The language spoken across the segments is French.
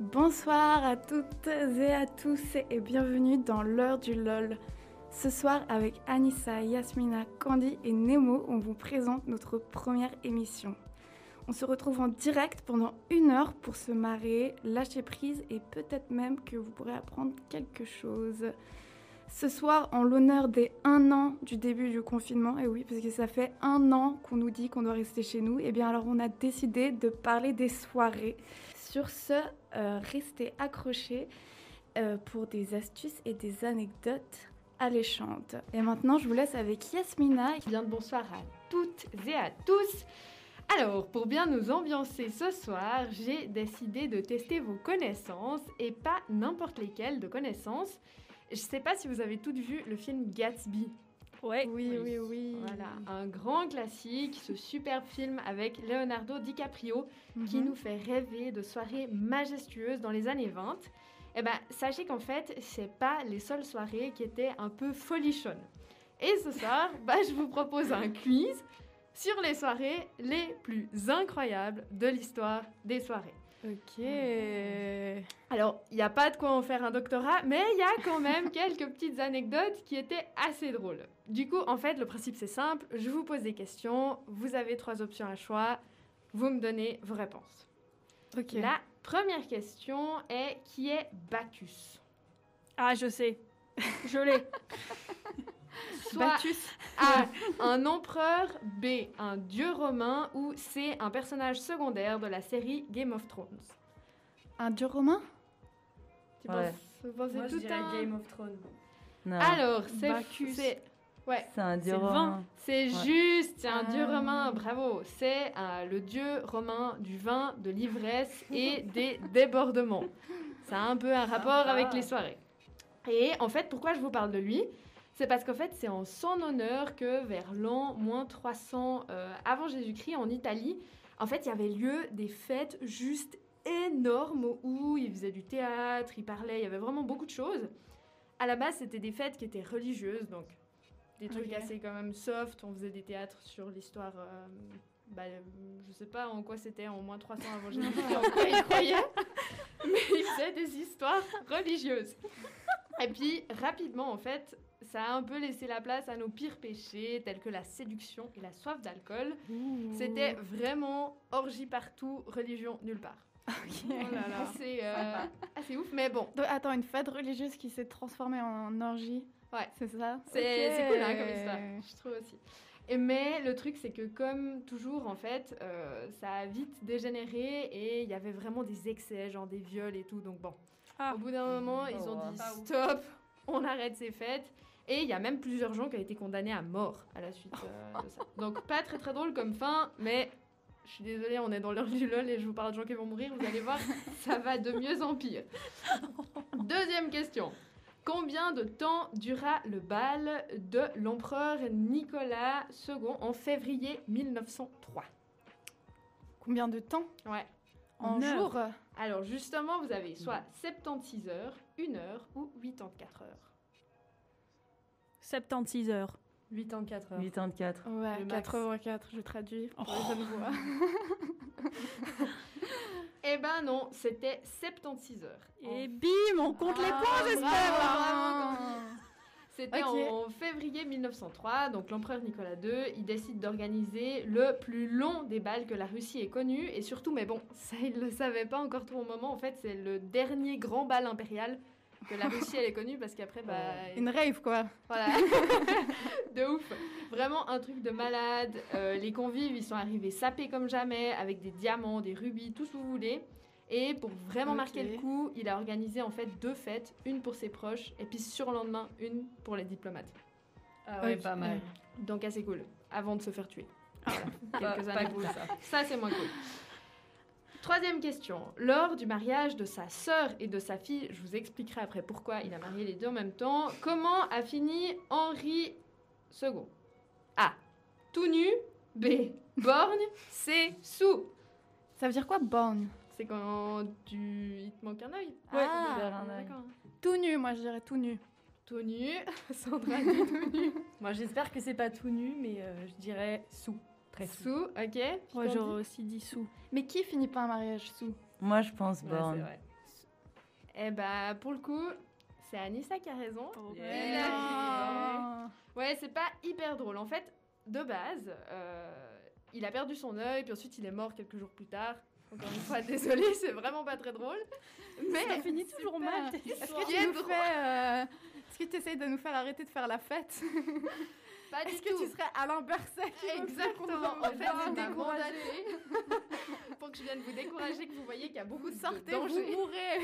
Bonsoir à toutes et à tous et bienvenue dans l'heure du LOL. Ce soir, avec Anissa, Yasmina, Candy et Nemo, on vous présente notre première émission. On se retrouve en direct pendant une heure pour se marrer, lâcher prise et peut-être même que vous pourrez apprendre quelque chose. Ce soir, en l'honneur des un an du début du confinement, et oui, parce que ça fait un an qu'on nous dit qu'on doit rester chez nous, et bien alors on a décidé de parler des soirées. Sur ce, euh, restez accrochés euh, pour des astuces et des anecdotes alléchantes. Et maintenant, je vous laisse avec Yasmina. Bien de bonsoir à toutes et à tous. Alors, pour bien nous ambiancer ce soir, j'ai décidé de tester vos connaissances et pas n'importe lesquelles de connaissances. Je sais pas si vous avez toutes vu le film Gatsby. Ouais. Oui, oui, oui. Voilà, un grand classique, ce superbe film avec Leonardo DiCaprio qui Mhm. nous fait rêver de soirées majestueuses dans les années 20. Eh ben, sachez qu'en fait, c'est pas les seules soirées qui étaient un peu folichonnes. Et ce soir, bah, je vous propose un quiz sur les soirées les plus incroyables de l'histoire des soirées. Ok. Alors, il n'y a pas de quoi en faire un doctorat, mais il y a quand même quelques petites anecdotes qui étaient assez drôles. Du coup, en fait, le principe c'est simple, je vous pose des questions, vous avez trois options à choix, vous me donnez vos réponses. Ok. La première question est qui est Bacchus? Ah, je sais. Je l'ai. Soit. A, un empereur, B, un dieu romain ou C, un personnage secondaire de la série Game of Thrones. Un dieu romain? Tu Ouais. penses, vous pensez Moi, je tout dirais un... Game of Thrones. Non, Alors, c'est Ouais, c'est un dieu romain. C'est Ouais. juste, c'est un dieu Ah. romain, bravo. C'est euh, le dieu romain du vin, de l'ivresse et des débordements. Ça a un peu un rapport Sympa. avec les soirées. Et en fait, pourquoi je vous parle de lui? C'est parce qu'en fait, c'est en son honneur que vers l'an moins 300 euh, avant Jésus-Christ, en Italie, en fait, il y avait lieu des fêtes juste énormes où il faisait du théâtre, il parlait, il y avait vraiment beaucoup de choses. À la base, c'était des fêtes qui étaient religieuses, donc des trucs assez quand même soft. On faisait des théâtres sur l'histoire. euh, bah, euh, je sais pas en quoi c'était en moins 300 avant Jésus-Christ, en quoi ils croyaient, mais ils faisaient des histoires religieuses. Et puis rapidement, en fait, ça a un peu laissé la place à nos pires péchés, tels que la séduction et la soif d'alcool. C'était vraiment orgie partout, religion nulle part. Ok. Oh là là, c'est euh, assez ouf, mais bon, Donc, attends, une fête religieuse qui s'est transformée en orgie. Ouais. C'est ça? C'est cool hein, comme histoire, je trouve aussi. Et mais le truc, c'est que comme toujours, en fait, euh, ça a vite dégénéré et il y avait vraiment des excès, genre des viols et tout. Donc bon, Ah. au bout d'un moment, ils ont Oh, dit stop, on arrête ces fêtes. Et il y a même plusieurs gens qui ont été condamnés à mort à la suite euh, de ça. Donc pas très très drôle comme fin, mais je suis désolée, on est dans l'heure du lol et je vous parle de gens qui vont mourir. Vous allez voir, ça va de mieux en pire. Deuxième question. Combien de temps dura le bal de l'empereur Nicolas II en février 1903 Combien de temps? Ouais. En, En heures. jours Alors justement, vous avez soit 76 heures, 1 heure ou 84 heures. 76 heures. 84 heures. 84. Ouais, Le max. 84, je traduis pour Oh. les jeunes voix. Eh ben non, c'était 76 heures. Et bim, on compte les Ah, points, bravo, j'espère. C'était en février 1903, donc l'empereur Nicolas II, il décide d'organiser le plus long des bals que la Russie ait connu, et surtout, mais bon, ça il le savait pas encore tout au moment, en fait c'est le dernier grand bal impérial que la Russie elle ait connu, parce qu'après, bah... Une rave, quoi. Voilà. de ouf. Vraiment un truc de malade. Euh, les convives, ils sont arrivés sapés comme jamais, avec des diamants, des rubis, tout ce que vous voulez. Et pour vraiment marquer le coup, il a organisé en fait deux fêtes, une pour ses proches, et puis sur le lendemain, une pour les diplomates. Ah ouais, pas mal. Donc assez cool, avant de se faire tuer. Pas, Quelques pas années cool ça. Ça, c'est moins cool. Troisième question. Lors du mariage de sa sœur et de sa fille, je vous expliquerai après pourquoi il a marié les deux en même temps, comment a fini Henri II A. Tout nu. B. Borgne. C. Sous. Ça veut dire quoi, borgne? C'est quand tu... il te manque un œil. Ouais, un œil. D'accord. Tout nu, moi je dirais tout nu. Tout nu. Sandra dit tout nu. Moi, j'espère que c'est pas tout nu, mais euh, je dirais sous. Très sous. Sous, ok. Moi, j'aurais aussi dit sous. Mais qui finit pas un mariage sous? Moi, je pense Ouais, borne. c'est vrai. Eh bah, pour le coup, c'est Anissa qui a raison. Oh, ouais. a- Ouais, c'est pas hyper drôle. En fait, de base, euh, il a perdu son œil, puis ensuite il est mort quelques jours plus tard. Encore une fois, désolée, c'est vraiment pas très drôle. Mais Ça finit toujours Super. mal. Est-ce que tu nous fais. euh, Est-ce que tu essayes de nous faire arrêter de faire la fête? Pas du Est-ce que tout. tu serais Alain Berset Exactement. En fait, c'est décourager. Pour que je vienne vous décourager, que vous voyez qu'il y a beaucoup de Sortez, vous mourrez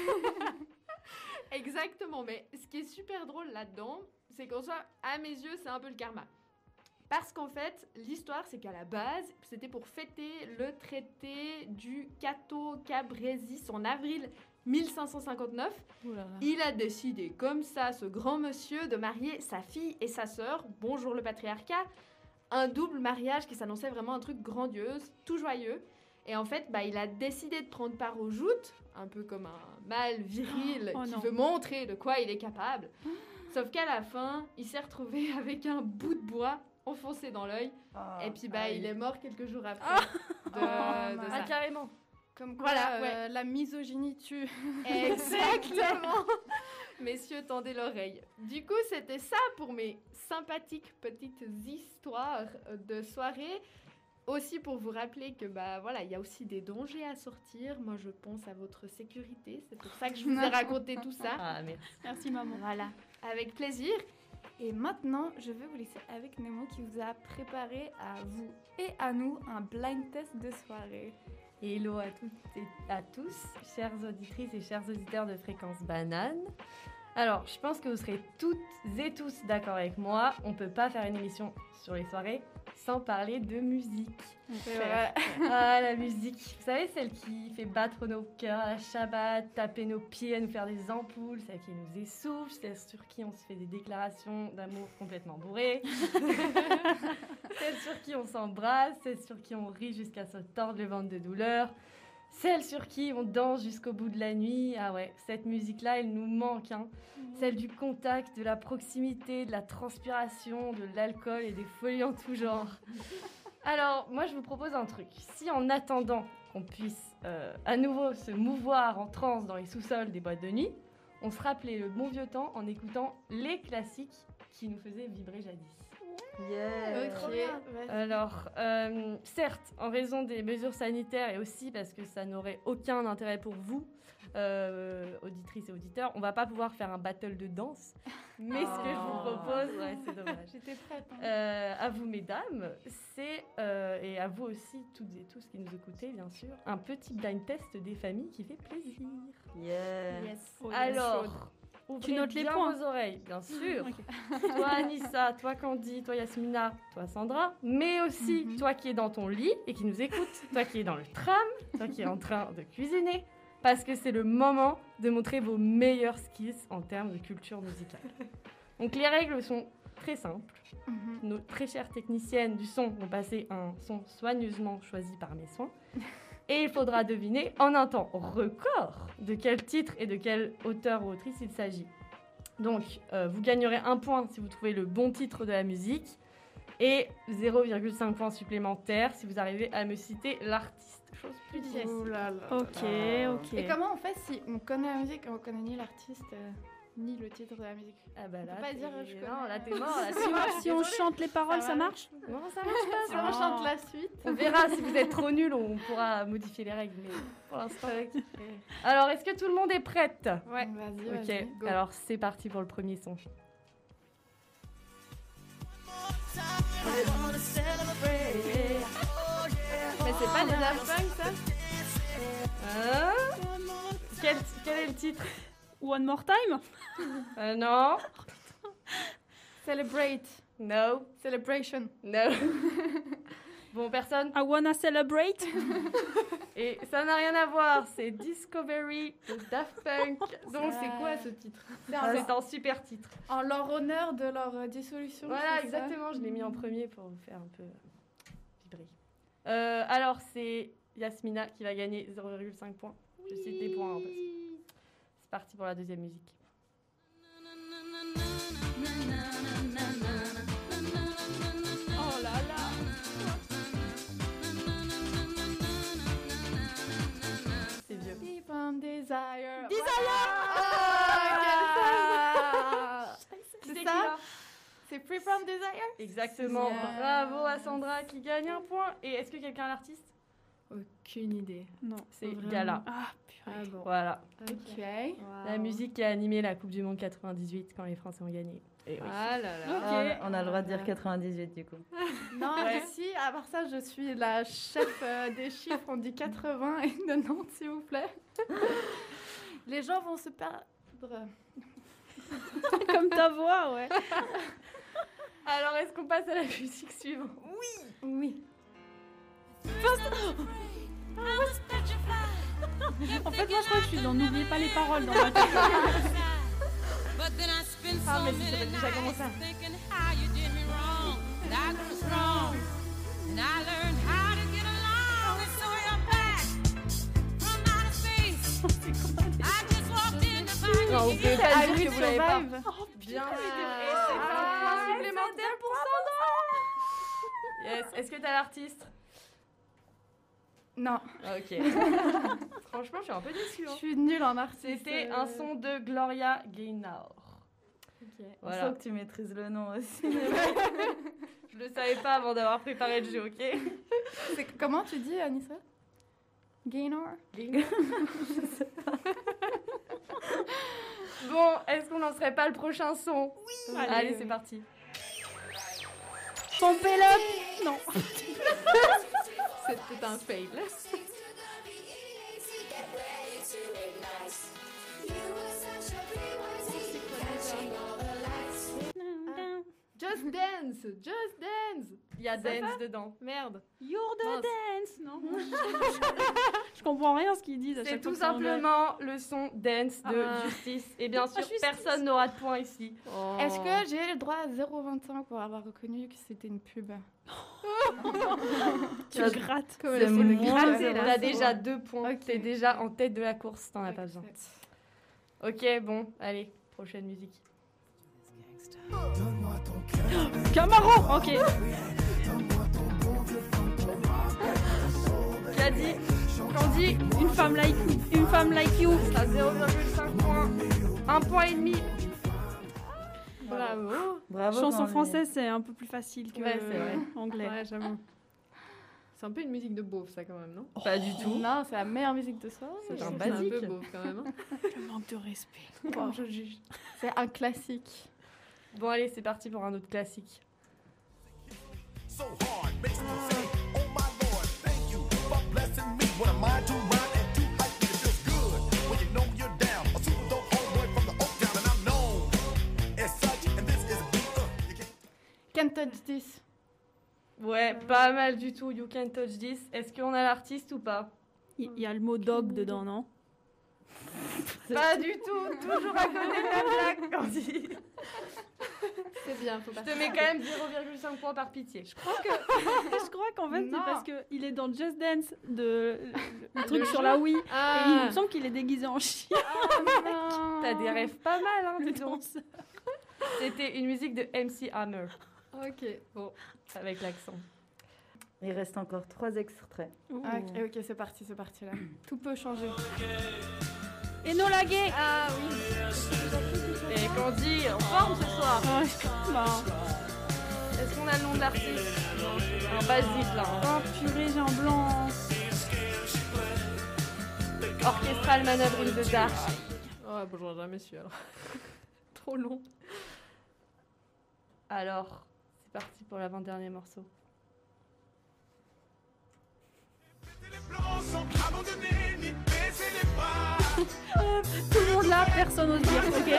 Exactement, mais ce qui est super drôle là-dedans, c'est qu'en soit, à mes yeux, c'est un peu le karma. Parce qu'en fait, l'histoire, c'est qu'à la base, c'était pour fêter le traité du Cato Cabresis en avril 1559. Il a décidé, comme ça, ce grand monsieur, de marier sa fille et sa sœur. Bonjour le patriarcat. Un double mariage qui s'annonçait vraiment un truc grandiose, tout joyeux. Et en fait, bah, il a décidé de prendre part aux joutes, un peu comme un mâle viril Oh qui non. veut montrer de quoi il est capable. Sauf qu'à la fin, il s'est retrouvé avec un bout de bois enfoncé dans l'œil. et puis, bah, il est mort quelques jours après. de Oh, ça. Ah, carrément. Comme quoi, Voilà, euh, la misogynie tue. Exactement. Messieurs, tendez l'oreille. Du coup, c'était ça pour mes sympathiques petites histoires de soirée. Aussi pour vous rappeler que bah voilà, il y a aussi des dangers à sortir. Moi, je pense à votre sécurité. C'est pour ça que je vous ai raconté tout ça. Ah, merci. Merci maman. Voilà, avec plaisir. Et maintenant, je vais vous laisser avec Nemo qui vous a préparé à vous et à nous un blind test de soirée. Hello à toutes et à tous, chères auditrices et chers auditeurs de Fréquence Banane. Alors, je pense que vous serez toutes et tous d'accord avec moi. On peut pas faire une émission sur les soirées sans parler de musique. C'est vrai. Ah, la musique. Vous savez, celle qui fait battre nos cœurs à la Shabbat, taper nos pieds, à nous faire des ampoules, celle qui nous essouffle, celle sur qui on se fait des déclarations d'amour complètement bourrées, celle sur qui on s'embrasse, celle sur qui on rit jusqu'à se tordre le ventre de douleur, celle sur qui on danse jusqu'au bout de la nuit. Ah ouais, cette musique-là, elle nous manque. hein. Celle du contact, de la proximité, de la transpiration, de l'alcool et des folies en tout genre. Alors, moi, je vous propose un truc. Si en attendant qu'on puisse euh, à nouveau se mouvoir en transe dans les sous-sols des boîtes de nuit, on se rappelait le bon vieux temps en écoutant les classiques qui nous faisaient vibrer jadis. Ok, vas-y. Alors, euh, certes, en raison des mesures sanitaires et aussi parce que ça n'aurait aucun intérêt pour vous, euh, auditrices et auditeurs, on va pas pouvoir faire un battle de danse. Mais ce que je vous Oh. propose, ouais, c'est dommage. J'étais prête. hein. Euh, à vous, mesdames, c'est, euh, et à vous aussi, toutes et tous qui nous écoutez, bien sûr, un petit blind test des familles qui fait plaisir. Yes. Oh, yes. Alors, ouvrez notes les points. vos oreilles, bien sûr. Ok. toi, Anissa, toi, Candy, toi, Yasmina, toi, Sandra, mais aussi Mhm. toi qui es dans ton lit et qui nous écoute, toi qui es dans le tram, toi qui es en train de cuisiner, parce que c'est le moment de montrer vos meilleurs skills en termes de culture musicale. Donc, les règles sont très simples. Mhm. Nos très chères techniciennes du son vont passer un son soigneusement choisi par mes soins. Et il faudra deviner en un temps record de quel titre et de quel auteur ou autrice il s'agit. Donc, euh, vous gagnerez un point si vous trouvez le bon titre de la musique et 0,5 points supplémentaires si vous arrivez à me citer l'artiste. Chose plus difficile. Là là. Ok, ok. Et comment on fait si on connaît la musique et on connaît ni l'artiste euh, ni le titre de la musique Ah bah là, peut pas dire, je non, là t'es mort. Là, Si t'es on, mort. si on chante les paroles, Ça marche Non, ça marche pas. Si on chante la suite On verra si vous êtes trop nul, on pourra modifier les règles. Mais pour l'instant. Alors, est-ce que tout le monde est prête? Ouais, vas-y, Ok, go. alors c'est parti pour le premier son. Mais c'est pas des Daft Punk, ça? Hein? Quel, quel est le titre? One more time? Euh, Non, Celebrate. no, Celebration. no. bon, personne? I wanna celebrate Et ça n'a rien à voir, c'est Discovery de Daft Punk. Donc c'est quoi ce titre? C'est un- super titre. en leur honneur de leur euh, dissolution. Voilà, exactement, je l'ai mis en premier pour vous faire un peu vibrer. Euh, alors, c'est Yasmina qui va gagner 0,5 points. Je cite les points. parce que c'est parti pour la deuxième musique. Oh là là C'est vieux. Desire. Desire ah, ah. C'est ça c'est Free From Desire Exactement. Bravo à Sandra qui gagne un point. Et est-ce que quelqu'un l'artiste? Aucune idée. Non. C'est Vraiment. Gala. Ah, Ah purée. bon. Voilà. Ok. La musique qui a animé la Coupe du Monde 98 quand les Français ont gagné. Et oui. Ah là là. Ok. Ah, on a le droit de dire 98 du coup. Non, Ouais. ici, à part ça, je suis la chef euh, des chiffres. On dit 80 et 90, s'il vous plaît. Les gens vont se perdre. Comme ta voix, ouais. Alors, est-ce qu'on passe à la musique suivante? Oui. En fait, moi, je crois que je suis dans N'oubliez pas les paroles dans ma tête. Ah, mais si, ça va déjà commencer. Non, vous pouvez pas dire que vous l'avez pas. Survive. Bien Ah, Et c'est un ah, point supplémentaire pour Sandra Yes. Est-ce que t'as l'artiste? Non, Ok. Franchement, je suis un peu déçue. je hein. suis nulle en artiste. C'était euh, un son de Gloria Gaynor. Ok. On Voilà. sent que tu maîtrises le nom aussi. Je le savais pas avant d'avoir préparé le jeu, ok Comment tu dis, Anissa? Gaynor? Bon, est-ce qu'on lancerait pas le prochain son? Oui Allez, Allez, c'est parti. Pompez-le Non. C'était un fail. Just dance, just dance. Il y a Ça dance dedans. Merde. You're the Mince. dance Non? je comprends rien à ce qu'ils disent. à C'est tout simplement le son dance de Ah. Justice. Et bien sûr, Justice. personne n'aura de point ici. Oh. Est-ce que j'ai le droit à 0,25 pour avoir reconnu que c'était une pub? Tu le grattes. Comme C'est moins gratter, de là, T'as déjà deux points. T'es déjà en tête de la course, t'en as pas Ok. besoin. Ok, bon, allez, prochaine musique. Camaro Ok. Qui a dit Candy Une femme like, une femme like you. à 0,5 points. Un point et demi. Bravo. Bravo. Chanson française, c'est un peu plus facile que Ouais, c'est vrai. anglais. Ouais, j'avoue. C'est un peu une musique de beauf, ça, quand même, non? Pas du tout. Non, c'est la meilleure musique de ça. C'est un C'est basique. un peu beauf, quand même. hein. Le manque de respect. Wow. je juge. C'est un classique. Bon, allez, c'est parti pour un autre classique. so hard makes me say, Oh my Lord, thank you for blessing me. What am I to rhyme and to can't Can't touch this. Ouais, pas mal du tout. You can touch this. Est-ce qu'on a l'artiste ou pas? Il il y a le mot dog dedans, non? Pas du tout. Toujours à côté de la blague, Candy. C'est bien, faut Je pas te mets quand même 0,5 points par pitié. Je crois qu'en fait, c'est Non. parce qu'il est dans Just Dance, de, le, le truc le sur la Wii. Et il Ah, me semble qu'il est déguisé en chien. T'as des rêves pas mal, hein, dis. C'était une musique de MC Hammer, ok. Bon. avec l'accent. Il reste encore trois extraits. Ah, ok, ok, c'est parti, c'est parti là. Tout peut changer. Et Nola Gay Ah oui. Et Candy, en forme ce soir bah, Est-ce qu'on a le nom de l'artiste? Un basique là. hein. Oh purée, j'ai un blanc. Orchestral Manœuvre the Dark. Oh, bon, j'aurais jamais su alors. Trop long. Alors, parti pour l'avant-dernier morceau. Tout le monde là, personne n'ose dire, ok.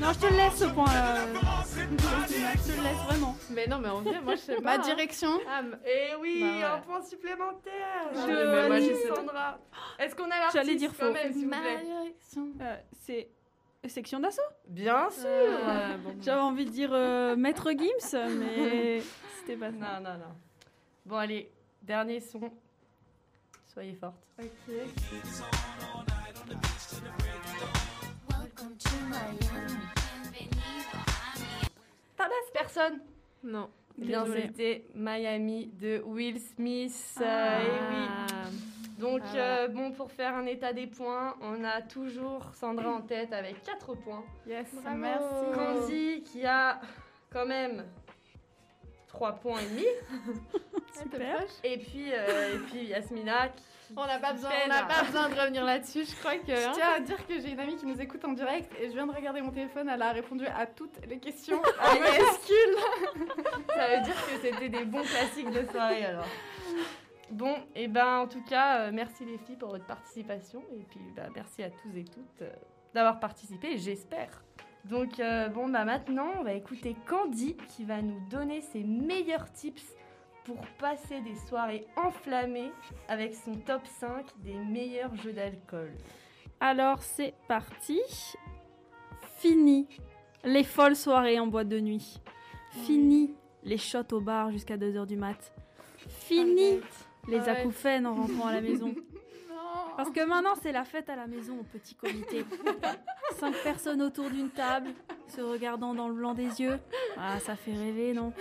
Non, je te le laisse ce point. euh, Je te le laisse vraiment. Mais non, mais en vrai, moi, je sais pas. Ma hein. direction. Ah, Et oui, Bah ouais. un point supplémentaire Ah oui, mais moi, Sandra. Est-ce qu'on a l'artiste J'allais dire quand faux. même, s'il vous Ma direction. Euh, c'est section d'assaut. Bien sûr Ah, bon, bon. J'avais envie de dire euh, Maître Gims, mais c'était pas ça. Non, non, non. Bon, allez, dernier son. Soyez forte. Tadas, personne Non. Eh bien, c'était Miami de Will Smith. Euh, Ah. et oui. Donc, Ah, euh, bon, pour faire un état des points, on a toujours Sandra en tête avec 4 points. Yes, Bravo. merci. Candy qui a quand même 3 points et demi. Super. Et puis, euh, et puis Yasmina qui. On n'a pas besoin, on n'a pas besoin de revenir là-dessus. Je crois que. Je hein. tiens à dire que j'ai une amie qui nous écoute en direct et je viens de regarder mon téléphone, elle a répondu à toutes les questions Ah, en yes. Ça veut dire que c'était des bons classiques de soirée alors. Bon, et ben en tout cas, euh, merci les filles pour votre participation. Et puis bah, merci à tous et toutes euh, d'avoir participé, j'espère. Donc euh, bon, bah maintenant, on va écouter Candy qui va nous donner ses meilleurs tips pour passer des soirées enflammées avec son top 5 des meilleurs jeux d'alcool. Alors c'est parti. Fini les folles soirées en boîte de nuit. Fini les shots au bar jusqu'à 2h du mat. Fini les Arrête. acouphènes en rentrant à la maison. Non. Parce que maintenant c'est la fête à la maison au petit comité. Cinq personnes autour d'une table, se regardant dans le blanc des yeux. Ah, ça fait rêver, non?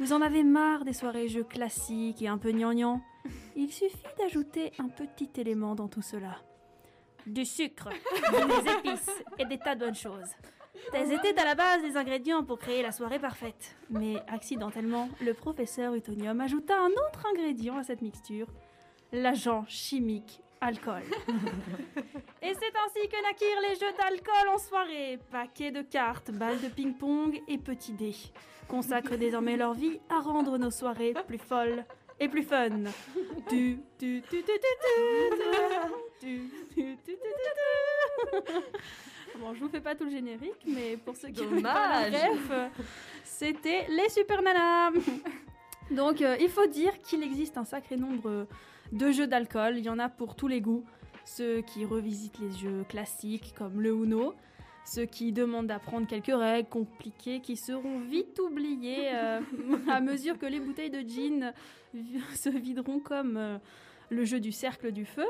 Vous en avez marre des soirées jeux classiques et un peu gnangnan Il suffit d'ajouter un petit élément dans tout cela. Du sucre, des épices et des tas de bonnes choses. Tels étaient à la base les ingrédients pour créer la soirée parfaite. Mais accidentellement, le professeur Utonium ajouta un autre ingrédient à cette mixture, l'agent chimique alcool. et c'est ainsi que naquirent les jeux d'alcool en soirée. Paquets de cartes, balles de ping-pong et petits dés consacrent désormais leur vie à rendre nos soirées plus folles et plus fun. Tu, tu, tu, Bon, je vous fais pas tout le générique, mais pour ceux qui n'ont pas la c'était les Super Nanas. Donc, euh, il faut dire qu'il existe un sacré nombre de jeux d'alcool. Il y en a pour tous les goûts. Ceux qui revisitent les jeux classiques comme le Uno, ceux qui demandent d'apprendre quelques règles compliquées qui seront vite oubliées euh, à mesure que les bouteilles de gin se videront comme euh, le jeu du cercle du feu.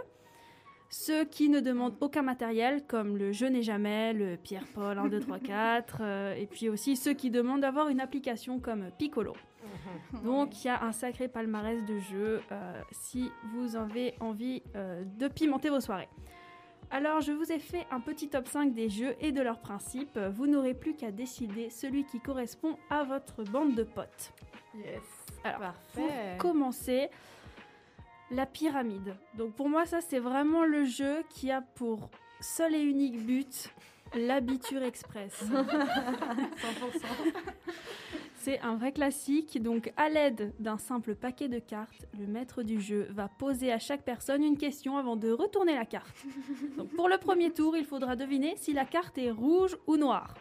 Ceux qui ne demandent aucun matériel, comme le Je n'ai jamais, le Pierre-Paul 1, 2, 3, 4, euh, et puis aussi ceux qui demandent d'avoir une application comme Piccolo. Donc il y a un sacré palmarès de jeux euh, si vous avez envie euh, de pimenter vos soirées. Alors je vous ai fait un petit top 5 des jeux et de leurs principes. Vous n'aurez plus qu'à décider celui qui correspond à votre bande de potes. Yes. Alors, pour Parfait. commencer, la pyramide. Donc pour moi ça c'est vraiment le jeu qui a pour seul et unique but l'habiture express. 100%. C'est un vrai classique, donc à l'aide d'un simple paquet de cartes, le maître du jeu va poser à chaque personne une question avant de retourner la carte. Donc pour le premier tour, il faudra deviner si la carte est rouge ou noire.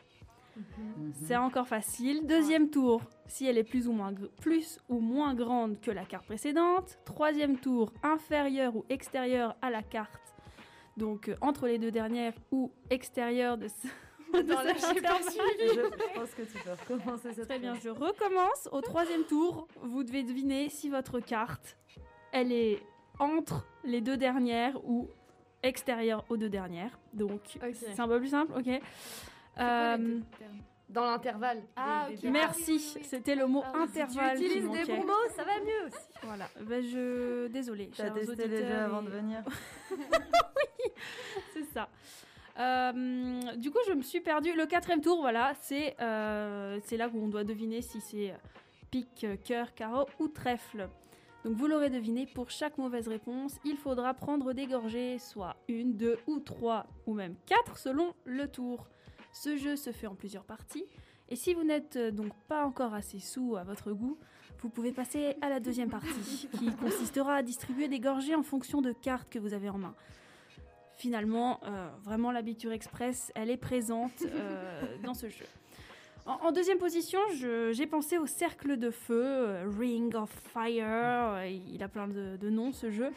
C'est encore facile. Deuxième tour, si elle est plus ou, moins, plus ou moins grande que la carte précédente. Troisième tour, inférieure ou extérieure à la carte. Donc euh, entre les deux dernières ou extérieure de ce... Attends, là, j'ai pas suivi. je, je pense que tu peux recommencer cette Très bien, je recommence. Au troisième tour, vous devez deviner si votre carte, elle est entre les deux dernières ou extérieure aux deux dernières. Donc, c'est un peu plus simple, ok Euh, Dans l'intervalle. Ah, des- Merci, Ah oui, oui, oui. c'était le mot Ah oui, si tu intervalle. qui Utilise des bons mots, ça va mieux aussi. Voilà, ben je. Désolée. T'as testé les jeux auditeurs avant de venir C'est ça. Euh, du coup, je me suis perdue. Le quatrième tour, voilà, c'est euh, c'est là où on doit deviner si c'est euh, pique, euh, cœur, carreau ou trèfle. Donc vous l'aurez deviné, pour chaque mauvaise réponse, il faudra prendre des gorgées, soit une, deux ou trois, ou même quatre selon le tour. Ce jeu se fait en plusieurs parties, et si vous n'êtes euh, donc pas encore assez sous à votre goût, vous pouvez passer à la deuxième partie, qui consistera à distribuer des gorgées en fonction de cartes que vous avez en main. Finalement, euh, vraiment l'habiture express, elle est présente euh, dans ce jeu. En, deuxième position, j'ai pensé au cercle de feu, euh, Ring of Fire, il a plein de, de noms ce jeu.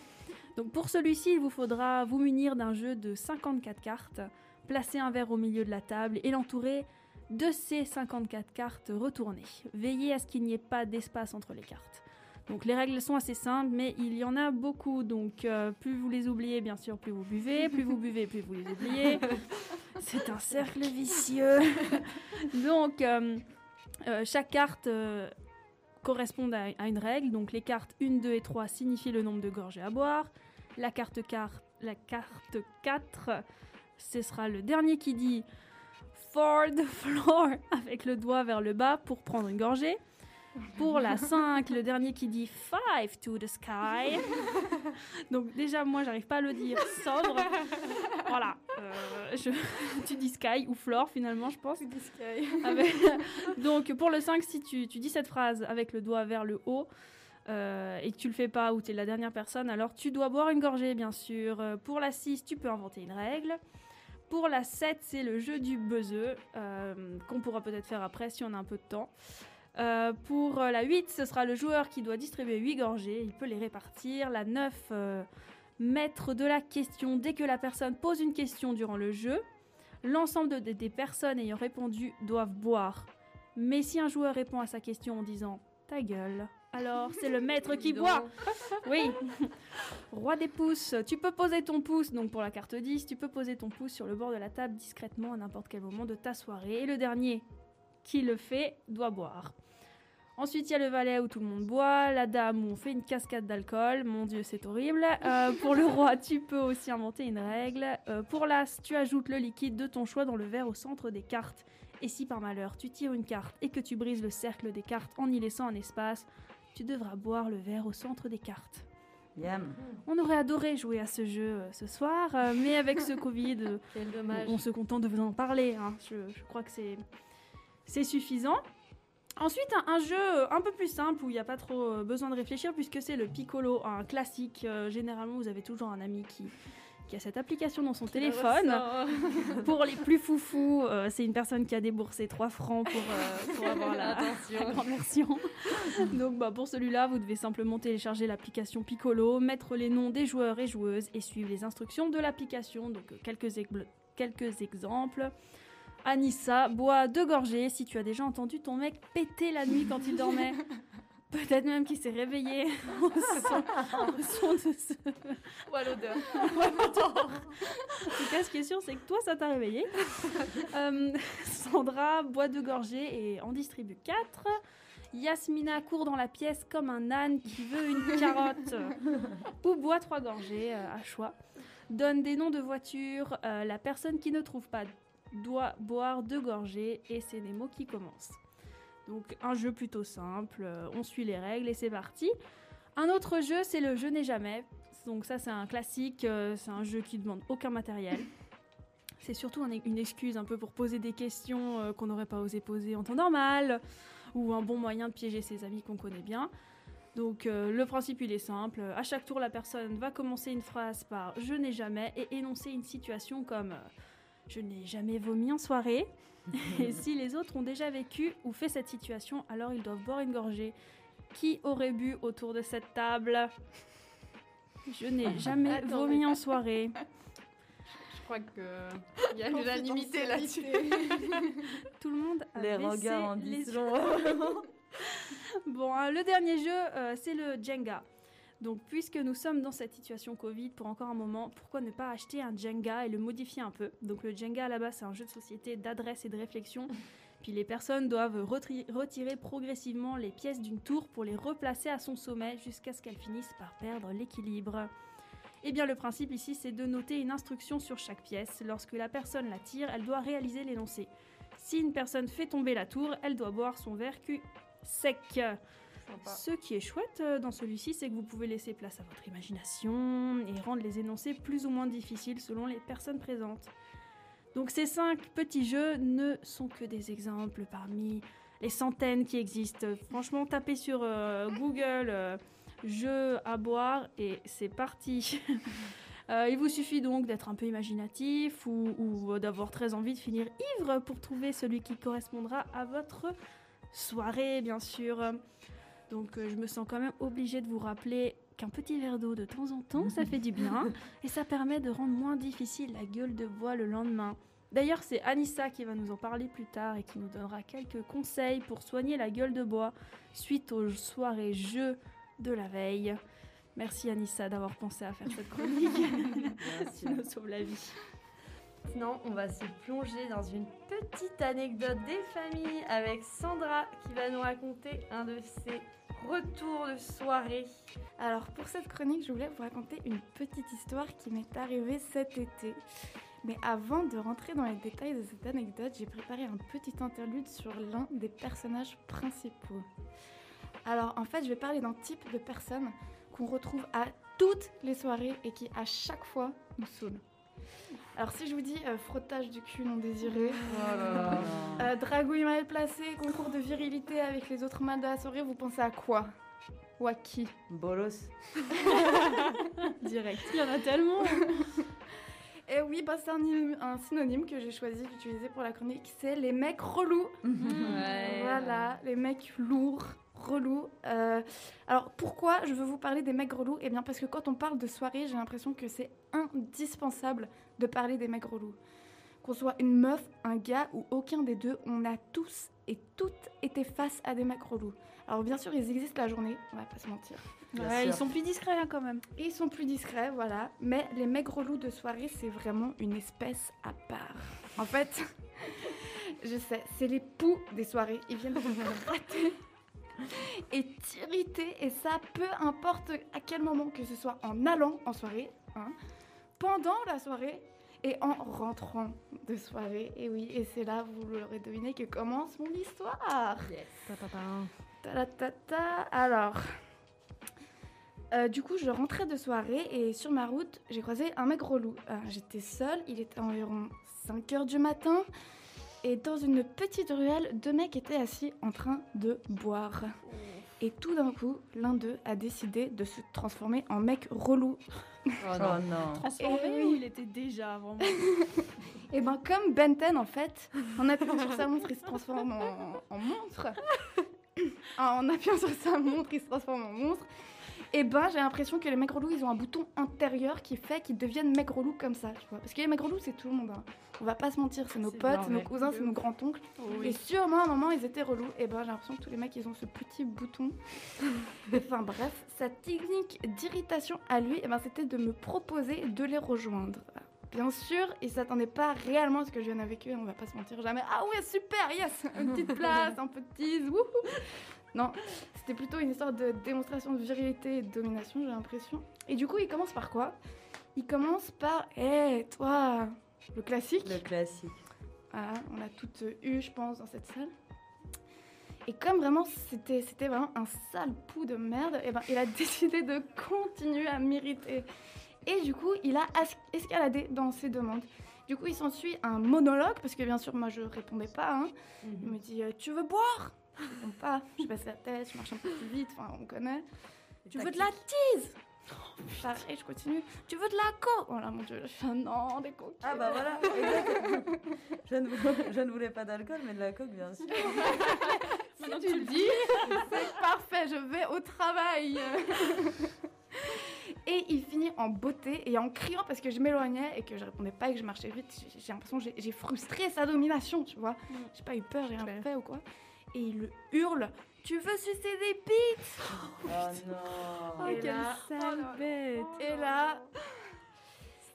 Donc pour celui-ci, il vous faudra vous munir d'un jeu de 54 cartes, placer un verre au milieu de la table et l'entourer de ces 54 cartes retournées. Veillez à ce qu'il n'y ait pas d'espace entre les cartes. Donc les règles sont assez simples, mais il y en a beaucoup. Donc euh, plus vous les oubliez, bien sûr, plus vous buvez. Plus vous buvez, plus vous les oubliez. C'est un cercle vicieux. Donc euh, euh, chaque carte correspond à, à une règle. Donc les cartes 1, 2 et 3 signifient le nombre de gorgées à boire. La carte, car- la carte 4, ce sera le dernier qui dit For the floor avec le doigt vers le bas pour prendre une gorgée. Pour la 5, le dernier qui dit Five to the sky. Donc déjà, moi, j'arrive pas à le dire sobre. Voilà. euh, je- tu dis sky ou floor finalement, je pense. Avec- Donc pour le 5, si tu, tu dis cette phrase avec le doigt vers le haut euh, et que tu le fais pas ou tu es la dernière personne, alors tu dois boire une gorgée bien sûr. Euh, Pour la 6, tu peux inventer une règle. Pour la 7, c'est le jeu du buzzeux euh, qu'on pourra peut-être faire après si on a un peu de temps. Pour la 8, ce sera le joueur qui doit distribuer 8 gorgées, il peut les répartir. La 9, euh, maître de la question dès que la personne pose une question durant le jeu. L'ensemble de- des personnes ayant répondu doivent boire. Mais si un joueur répond à sa question en disant ta gueule, alors c'est le maître qui boit. Oui. Roi des pouces, tu peux poser ton pouce, donc pour la carte 10, tu peux poser ton pouce sur le bord de la table discrètement à n'importe quel moment de ta soirée. Et le dernier qui le fait doit boire. Ensuite, il y a le valet où tout le monde boit, la dame où on fait une cascade d'alcool. Mon Dieu, c'est horrible. Euh, pour le roi, tu peux aussi inventer une règle. Euh, pour l'as, tu ajoutes le liquide de ton choix dans le verre au centre des cartes. Et si par malheur tu tires une carte et que tu brises le cercle des cartes en y laissant un espace, tu devras boire le verre au centre des cartes. Yam. On aurait adoré jouer à ce jeu euh, ce soir, euh, mais avec ce Covid, euh, Quel dommage. on se contente de vous en parler. hein. Je, je crois que c'est c'est suffisant. Ensuite, un, un jeu un peu plus simple où il n'y a pas trop besoin de réfléchir puisque c'est le Piccolo, un classique. Généralement, vous avez toujours un ami qui, qui a cette application dans son téléphone. Pour les plus foufous, euh, c'est une personne qui a déboursé 3 francs pour, euh, pour avoir la, la grande version. Donc bah, pour celui-là, vous devez simplement télécharger l'application Piccolo, mettre les noms des joueurs et joueuses et suivre les instructions de l'application. Donc euh, quelques, ex- quelques exemples. Anissa boit deux gorgées si tu as déjà entendu ton mec péter la nuit quand il dormait. Peut-être même qu'il s'est réveillé au son, au son de ce... Ou à l'odeur. En tout cas, ce qui est sûr, c'est que toi, ça t'a réveillé. Euh, Sandra boit deux gorgées et en distribue quatre. Yasmina court dans la pièce comme un âne qui veut une carotte. Ou boit trois gorgées euh, à choix. Donne des noms de voitures. Euh, la personne qui ne trouve pas doit boire deux gorgées et c'est des mots qui commencent. Donc un jeu plutôt simple, euh, on suit les règles et c'est parti. Un autre jeu, c'est le Je n'ai jamais. Donc ça, c'est un classique, euh, c'est un jeu qui demande aucun matériel. C'est surtout un- une excuse un peu pour poser des questions euh, qu'on n'aurait pas osé poser en temps normal, ou un bon moyen de piéger ses amis qu'on connaît bien. Donc le principe il est simple. À chaque tour, la personne va commencer une phrase par Je n'ai jamais et énoncer une situation comme Je n'ai jamais vomi en soirée. et si les autres ont déjà vécu ou fait cette situation, alors ils doivent boire une gorgée. Qui aurait bu autour de cette table? Je n'ai jamais Attends, vomi mais- en soirée. Je crois qu'il y a l'unanimité là-dessus. Tout le monde a Les regards en les disent long. Bon, hein, le dernier jeu, euh, c'est le Jenga. Donc, puisque nous sommes dans cette situation Covid pour encore un moment, pourquoi ne pas acheter un Jenga et le modifier un peu? Donc, le Jenga, base, c'est un jeu de société d'adresse et de réflexion. Puis les personnes doivent retirer progressivement les pièces d'une tour pour les replacer à son sommet jusqu'à ce qu'elles finissent par perdre l'équilibre. Eh bien, le principe ici, c'est de noter une instruction sur chaque pièce. Lorsque la personne la tire, elle doit réaliser l'énoncé. Si une personne fait tomber la tour, elle doit boire son verre cul sec. Ce qui est chouette euh, dans celui-ci, c'est que vous pouvez laisser place à votre imagination et rendre les énoncés plus ou moins difficiles selon les personnes présentes. Donc ces cinq petits jeux ne sont que des exemples parmi les centaines qui existent. Franchement, tapez sur euh, Google euh, jeux à boire et c'est parti. Euh, il vous suffit donc d'être un peu imaginatif ou, ou d'avoir très envie de finir ivre pour trouver celui qui correspondra à votre soirée, bien sûr. Donc euh, je me sens quand même obligée de vous rappeler qu'un petit verre d'eau de temps en temps, ça fait du bien et ça permet de rendre moins difficile la gueule de bois le lendemain. D'ailleurs, c'est Anissa qui va nous en parler plus tard et qui nous donnera quelques conseils pour soigner la gueule de bois suite aux soirées jeux de la veille. Merci Anissa d'avoir pensé à faire cette chronique qui nous sauve la vie. Maintenant, on va se plonger dans une petite anecdote des familles avec Sandra qui va nous raconter un de ses retour de soirée. Alors pour cette chronique, je voulais vous raconter une petite histoire qui m'est arrivée cet été. Mais avant de rentrer dans les détails de cette anecdote, j'ai préparé un petit interlude sur l'un des personnages principaux. Alors en fait, je vais parler d'un type de personne qu'on retrouve à toutes les soirées et qui à chaque fois nous saoule. Alors si je vous dis euh, frottage du cul non désiré, euh, dragouille mal placée, concours de virilité avec les autres mâles de la soirée, vous pensez à quoi? Ou à qui? Bolos. Direct. Il y en a tellement. Et oui, bah, c'est un, un synonyme que j'ai choisi d'utiliser pour la chronique, c'est les mecs relous. Ouais. Voilà, les mecs lourds, relous. Euh, alors pourquoi je veux vous parler des mecs relous? Eh bien parce que quand on parle de soirée, j'ai l'impression que c'est indispensable de parler des mecs relous. Qu'on soit une meuf, un gars ou aucun des deux, on a tous et toutes été face à des mecs relous. Alors bien sûr, ils existent la journée, on va pas se mentir. Ouais, ils sont plus discrets hein, quand même. Ils sont plus discrets, voilà. Mais les mecs relous de soirée, c'est vraiment une espèce à part. En fait, je sais, c'est les poux des soirées. Ils viennent te gratter et t'irriter. Et ça, peu importe à quel moment, que ce soit en allant en soirée, hein, pendant la soirée et en rentrant de soirée. Et oui, et c'est là, vous l'aurez deviné, que commence mon histoire. Ta-la-ta-ta. Alors, euh, du coup, je rentrais de soirée et sur ma route, j'ai croisé un mec relou. Euh, J'étais seule, il était environ 5 heures du matin. Et dans une petite ruelle, deux mecs étaient assis en train de boire. Et tout d'un coup, l'un d'eux a décidé de se transformer en mec relou. Oh non. Transformé Eh oui. ou il était déjà avant Et ben comme Benten en fait, en appuyant sur sa montre, il se transforme en, en montre. En appuyant sur sa montre, il se transforme en monstre. Et ben j'ai l'impression que les mecs relous, ils ont un bouton intérieur qui fait qu'ils deviennent mecs relous comme ça, tu vois. Parce que les mecs relous, c'est tout le monde. hein. On va pas se mentir, c'est nos potes, bien nos cousins, c'est nos grands-oncles. Et sûrement à un moment, ils étaient relous. Et ben j'ai l'impression que tous les mecs, ils ont ce petit bouton. enfin bref, sa technique d'irritation à lui, eh ben, c'était de me proposer de les rejoindre. Bien sûr, il s'attendait pas réellement à ce que je vienne avec eux, on va pas se mentir jamais. Ah ouais, super, yes Une petite place, un peu de tease, wouhou Non, c'était plutôt une histoire de démonstration de virilité et de domination, j'ai l'impression. Et du coup, il commence par quoi? Il commence par Hé, toi Le classique. Le classique. Voilà, on l'a toutes eu, je pense, dans cette salle. Et comme vraiment c'était c'était vraiment un sale pou de merde, et ben il a décidé de continuer à m'irriter. Et du coup, il a escaladé dans ses demandes. Du coup, il s'ensuit un monologue parce que bien sûr, moi je répondais pas. hein. Il me dit euh, Tu veux boire? Je réponds pas. Je baisse la tête, je marche un peu plus vite. Enfin, on connaît. Tu veux de la tease Pareil, je continue. Tu veux de la co? Oh là mon dieu, je fais un non, des coques. Ah bah voilà. je, ne, vou- je ne voulais pas d'alcool, mais de la coke, bien sûr. Maintenant que tu le dis. C'est parfait, je vais au travail. et il finit en beauté et en criant parce que je m'éloignais et que je répondais pas et que je marchais vite. J'ai- l'impression que j'ai- j'ai frustré sa domination, tu vois. J'ai pas eu peur, j'ai rien fait ou quoi. Et il le hurle Tu veux sucer des pites Oh non. Et là- sale bête. Et là,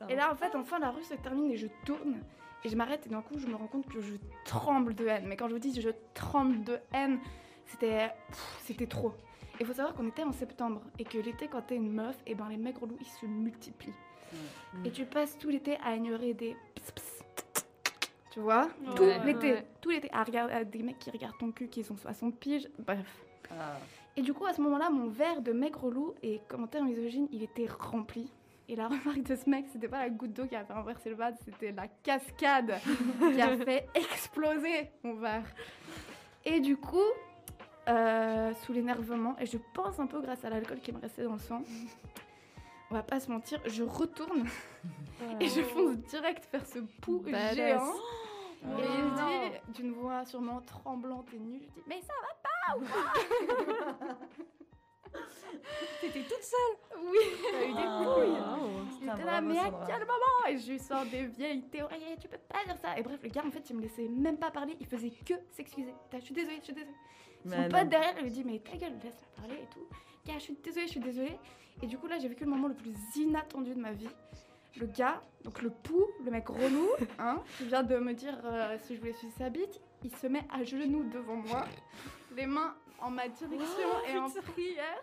et là, en fait, enfin, la rue se termine et je tourne. Et je m'arrête et d'un coup, je me rends compte que je tremble de haine. Mais quand je vous dis je tremble de haine, c'était c'était trop. Il faut savoir qu'on était en septembre et que l'été, quand t'es une meuf, et ben les mecs relous, ils se multiplient. Et tu passes tout l'été à ignorer des ps, ps, tu vois Ouais. Tout Ouais, l'été, tout l'été, à regarder à des mecs qui regardent ton cul, qui sont 60 piges, bref. Ah. Et du coup, à ce moment-là, mon verre de mec relou et commentaire misogyne, il était rempli. Et la remarque de ce mec, c'était pas la goutte d'eau qui a fait renverser le vase, c'était la cascade qui a fait exploser mon verre. Et du coup, euh, sous l'énervement, et je pense un peu grâce à l'alcool qui me restait dans le sang, on va pas se mentir, je retourne et je fonce direct vers ce pou Badass. géant. Et je non. dis, d'une voix sûrement tremblante et nue, je dis Mais ça T'étais toute seule. Oui, T'as eu des Ah. couilles. Il Putain, était là, mais à quel moment? Et je lui sors des vieilles théories, tu peux pas dire ça. Et bref, le gars, en fait, il me laissait même pas parler, il faisait que s'excuser. Je suis désolée, je suis désolée. Son Mais pote non. derrière, il lui dit, mais ta gueule, laisse-la parler et tout. Gars, je suis désolée, je suis désolée. Et du coup, là, j'ai vécu le moment le plus inattendu de ma vie. Le gars, donc le pou, le mec relou, hein, qui vient de me dire euh, si je voulais sucer sa bite, il se met à genoux devant moi, les mains en ma direction et en prière,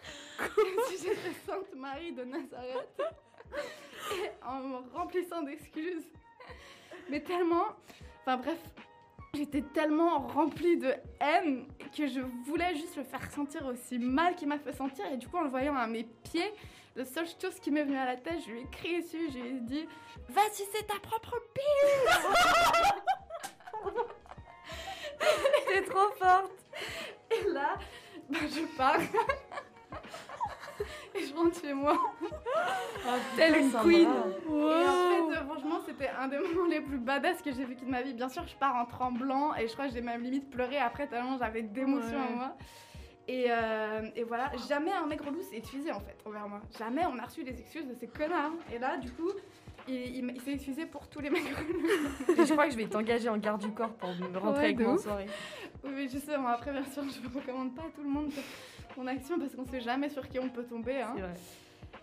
comme si j'étais Sainte Marie de Nazareth, et en me remplissant d'excuses. Mais tellement, enfin bref, j'étais tellement remplie de haine que je voulais juste le faire sentir aussi mal qu'il m'a fait sentir. Et du coup, en le voyant à mes pieds, la seule chose qui m'est venue à la tête, je lui ai crié dessus, je lui ai dit Vas-y, c'est ta propre T'es trop forte. Et là, bah, je pars. Et je rentre chez moi. Telle une Sandra. queen. Et en fait, euh, franchement, c'était un des moments les plus badass que j'ai vécu de ma vie. Bien sûr, je pars en tremblant et je crois que j'ai même limite pleuré après tellement j'avais d'émotions en moi. Et, euh, et voilà, jamais un mec relou s'est excusé en fait envers moi. Jamais on a reçu des excuses de ces connards. Et là, du coup, il, il m- il s'est excusé pour tous les mecs relous. Et je crois que je vais t'engager en garde du corps pour me rentrer Ouais, avec moi en soirée. Oui, mais justement, après, bien sûr, je ne recommande pas à tout le monde mon action parce qu'on sait jamais sur qui on peut tomber. hein. C'est vrai.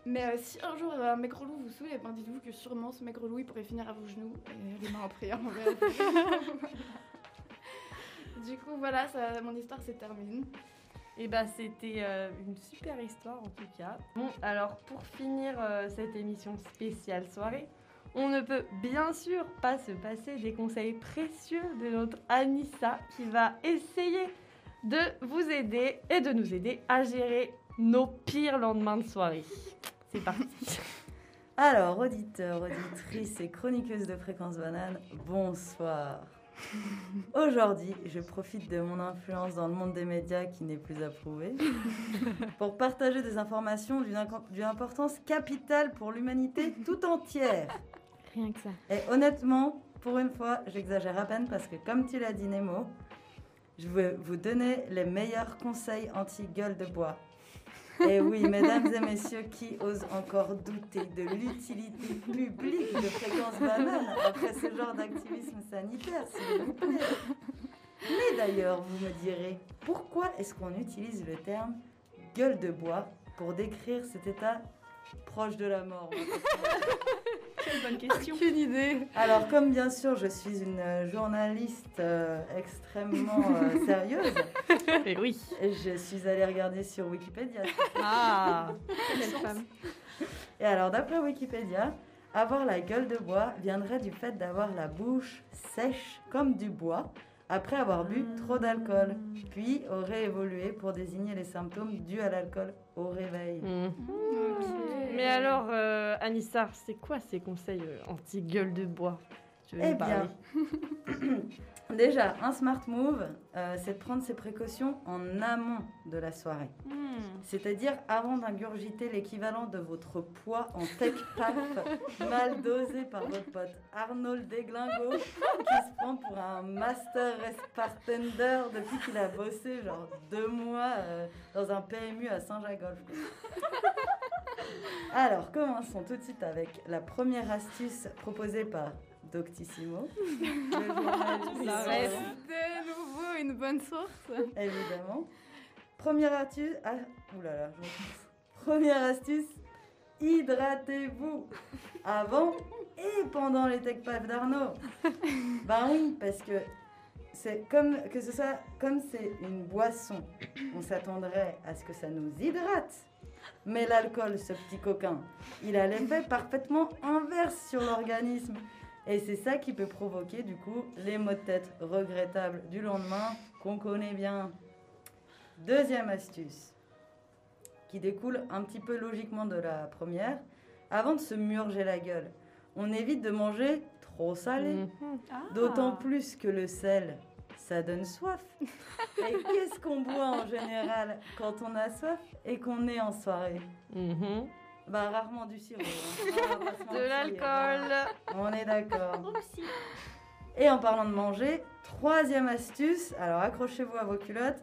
Mais euh, si un jour un mec relou vous saoule, eh ben, dites-vous que sûrement ce mec relou il pourrait finir à vos genoux et les mains en prière vous. Du coup, voilà, ça- mon histoire se termine. Et bah c'était euh, une super histoire en tout cas. Bon alors pour finir euh, cette émission spéciale soirée, on ne peut bien sûr pas se passer des conseils précieux de notre Anissa qui va essayer de vous aider et de nous aider à gérer nos pires lendemains de soirée. C'est parti. Alors, auditeurs, auditrices et chroniqueuses de Fréquence Banane, bonsoir. Aujourd'hui, je profite de mon influence dans le monde des médias qui n'est plus approuvée pour partager des informations d'une importance capitale pour l'humanité tout entière. Rien que ça. Et honnêtement, pour une fois, j'exagère à peine parce que comme tu l'as dit Nemo, je vais vous donner les meilleurs conseils anti-gueule de bois. Et oui, mesdames et messieurs, qui osent encore douter de l'utilité publique de fréquence banane après ce genre d'activisme sanitaire, s'il vous plaît. Mais d'ailleurs, vous me direz, pourquoi est-ce qu'on utilise le terme gueule de bois pour décrire cet état proche de la mort Quelle bonne question. Aucune idée. Alors, comme bien sûr, je suis une euh, journaliste euh, extrêmement euh, sérieuse, Et oui. je suis allée regarder sur Wikipédia. Ah. Quelle femme. Et alors, d'après Wikipédia, avoir la gueule de bois viendrait du fait d'avoir la bouche sèche comme du bois après avoir bu trop d'alcool, puis aurait évolué pour désigner les symptômes dus à l'alcool au réveil. Ok. Mais alors euh, Anissa, c'est quoi ces conseils euh, anti-gueule de bois? Je vais Eh bien, déjà, un smart move, euh, c'est de prendre ses précautions en amont de la soirée. Hmm. C'est-à-dire avant d'ingurgiter l'équivalent de votre poids en tech paf mal dosé par votre pote Arnold Deglingo qui se prend pour un master Spartender depuis qu'il a bossé genre deux mois euh, dans un PMU à Saint-Jacques-Golf. Alors commençons tout de suite avec la première astuce proposée par Doctissimo. De nouveau une bonne source. évidemment. Première astuce. Ah, oulala, je recommence. Première astuce. Hydratez-vous avant et pendant les tech paf d'Arnaud. Ben oui, parce que c'est comme que ce soit comme c'est une boisson, on s'attendrait à ce que ça nous hydrate. Mais l'alcool, ce petit coquin, il a l'effet parfaitement inverse sur l'organisme. Et c'est ça qui peut provoquer du coup les maux de tête regrettables du lendemain qu'on connaît bien. Deuxième astuce, qui découle un petit peu logiquement de la première, avant de se murger la gueule, on évite de manger trop salé. Mhm. Ah. D'autant plus que le sel, ça donne soif. Et qu'est-ce qu'on boit en général quand on a soif et qu'on est en soirée? Mhm. Bah rarement du sirop. hein. Pas De l'alcool. On est d'accord. Aussi. Et en parlant de manger, troisième astuce, alors accrochez-vous à vos culottes,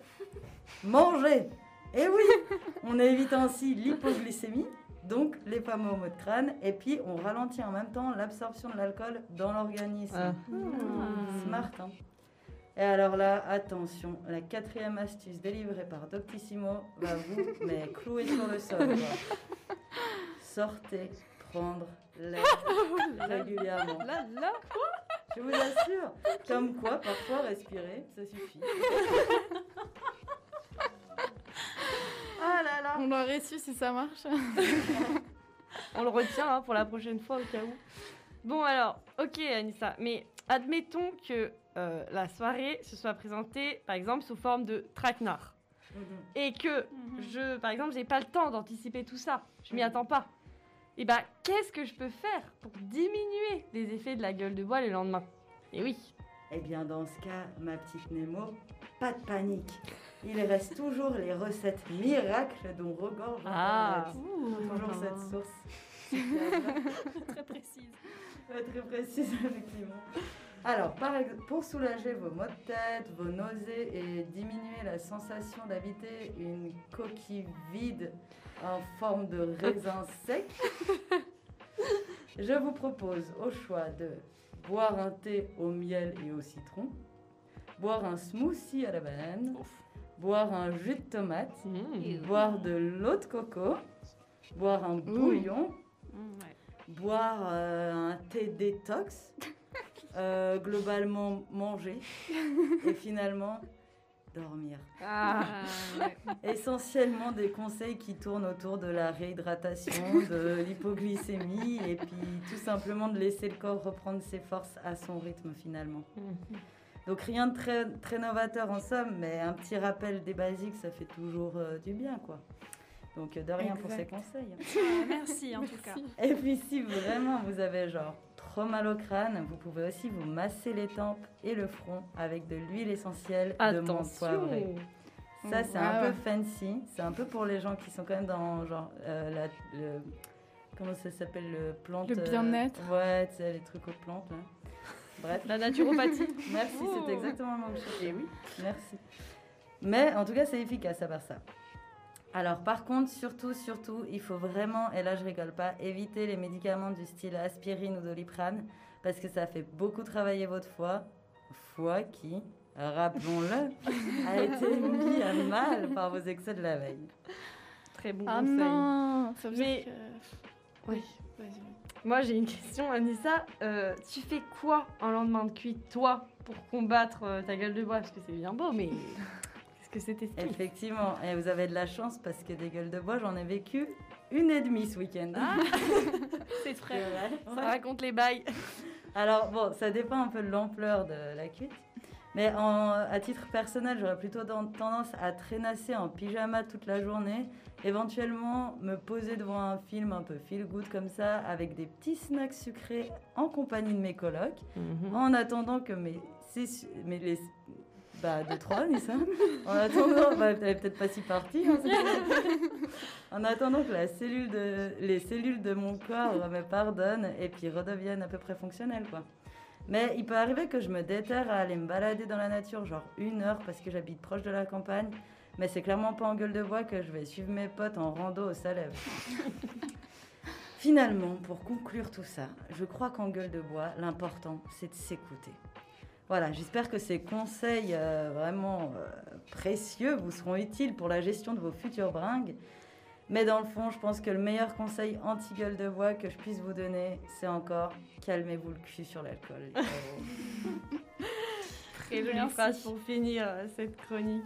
manger Et oui, on évite ainsi l'hypoglycémie, donc les fameux maux de crâne, et puis on ralentit en même temps l'absorption de l'alcool dans l'organisme. Ah. Smart, hein Et alors là, attention, la quatrième astuce délivrée par Doctissimo va vous mais clouer sur le sol. quoi. Sortez prendre l'air régulièrement. Là, là. Je vous assure, comme quoi parfois respirer, ça suffit. On l'aurait su si ça marche. On le retient hein, pour la prochaine fois au cas où. Bon alors, ok Anissa, mais admettons que euh, la soirée se soit présentée par exemple sous forme de traquenard et que je, par exemple, j'ai pas le temps d'anticiper tout ça, je m'y Mhm. attends pas. Et bah, qu'est-ce que je peux faire pour diminuer les effets de la gueule de bois le lendemain? Et oui, Eh bien, dans ce cas, ma petite Nemo, pas de panique. Il reste toujours les recettes miracles dont regorge Ah. Toujours cette source. Très précise. Très précise, effectivement. Alors, par pour soulager vos maux de tête, vos nausées et diminuer la sensation d'habiter une coquille vide en forme de raisin sec, je vous propose au choix de boire un thé au miel et au citron, boire un smoothie à la banane, boire un jus de tomate, boire de l'eau de coco, boire un bouillon, Mm, ouais. Boire euh, un thé détox, euh, globalement manger et finalement dormir. Ah, Essentiellement des conseils qui tournent autour de la réhydratation, de l'hypoglycémie et puis tout simplement de laisser le corps reprendre ses forces à son rythme finalement. Donc rien de très, très novateur en somme, mais un petit rappel des basiques, ça fait toujours euh, du bien quoi. Donc de rien pour ces conseils. hein. Ah, merci en tout cas. Et puis si vraiment vous avez genre trop mal au crâne, vous pouvez aussi vous masser les tempes et le front avec de l'huile essentielle de menthe poivrée. attention Ça c'est Ouais, un peu fancy, c'est un peu pour les gens qui sont quand même dans genre euh, la, le comment ça s'appelle le plante Le euh, bien-être. ouais, tu sais les trucs aux plantes là. Bref. La naturopathie Merci, Oh. c'est exactement le mot que je cherchais. Oui, merci. Mais en tout cas, c'est efficace à part ça. Alors, par contre, surtout, surtout, il faut vraiment, et là je rigole pas, éviter les médicaments du style aspirine ou doliprane parce que ça fait beaucoup travailler votre foie. Foie qui, rappelons-le, a été mis à mal par vos excès de la veille. Très bon Ah conseil. non Ça veut Mais- dire que... Oui. Vas-y. Moi j'ai une question Anissa, Euh, tu fais quoi en lendemain de cuite toi pour combattre euh, ta gueule de bois? Parce que c'est bien beau mais que c'était Effectivement, et vous avez de la chance parce que des gueules de bois, j'en ai vécu une et demie ce week-end. C'est C'est frais. vrai. Ça raconte les bails. Alors bon, ça dépend un peu de l'ampleur de la cuite. Mais en- à titre personnel, j'aurais plutôt tendance à traînasser en pyjama toute la journée, éventuellement me poser devant un film un peu feel good comme ça, avec des petits snacks sucrés en compagnie de mes colocs, en attendant que mes les, bah de trois, Nissa. En attendant, bah, t'es peut-être pas si partie. hein, en attendant que les cellules de mon corps me pardonnent et puis redeviennent à peu près fonctionnelles, quoi. Mais il peut arriver que je me déterre à aller me balader dans la nature, genre une heure, parce que j'habite proche de la campagne. Mais c'est clairement pas en gueule de bois que je vais suivre mes potes en rando au Salève. Finalement, pour conclure tout ça, je crois qu'en gueule de bois, l'important, c'est de s'écouter. Voilà, j'espère que ces conseils euh, vraiment euh, précieux vous seront utiles pour la gestion de vos futures bringues. Mais dans le fond, je pense que le meilleur conseil anti-gueule de bois que je puisse vous donner, c'est encore calmez-vous le cul sur l'alcool. Très jolie phrase pour finir euh, cette chronique.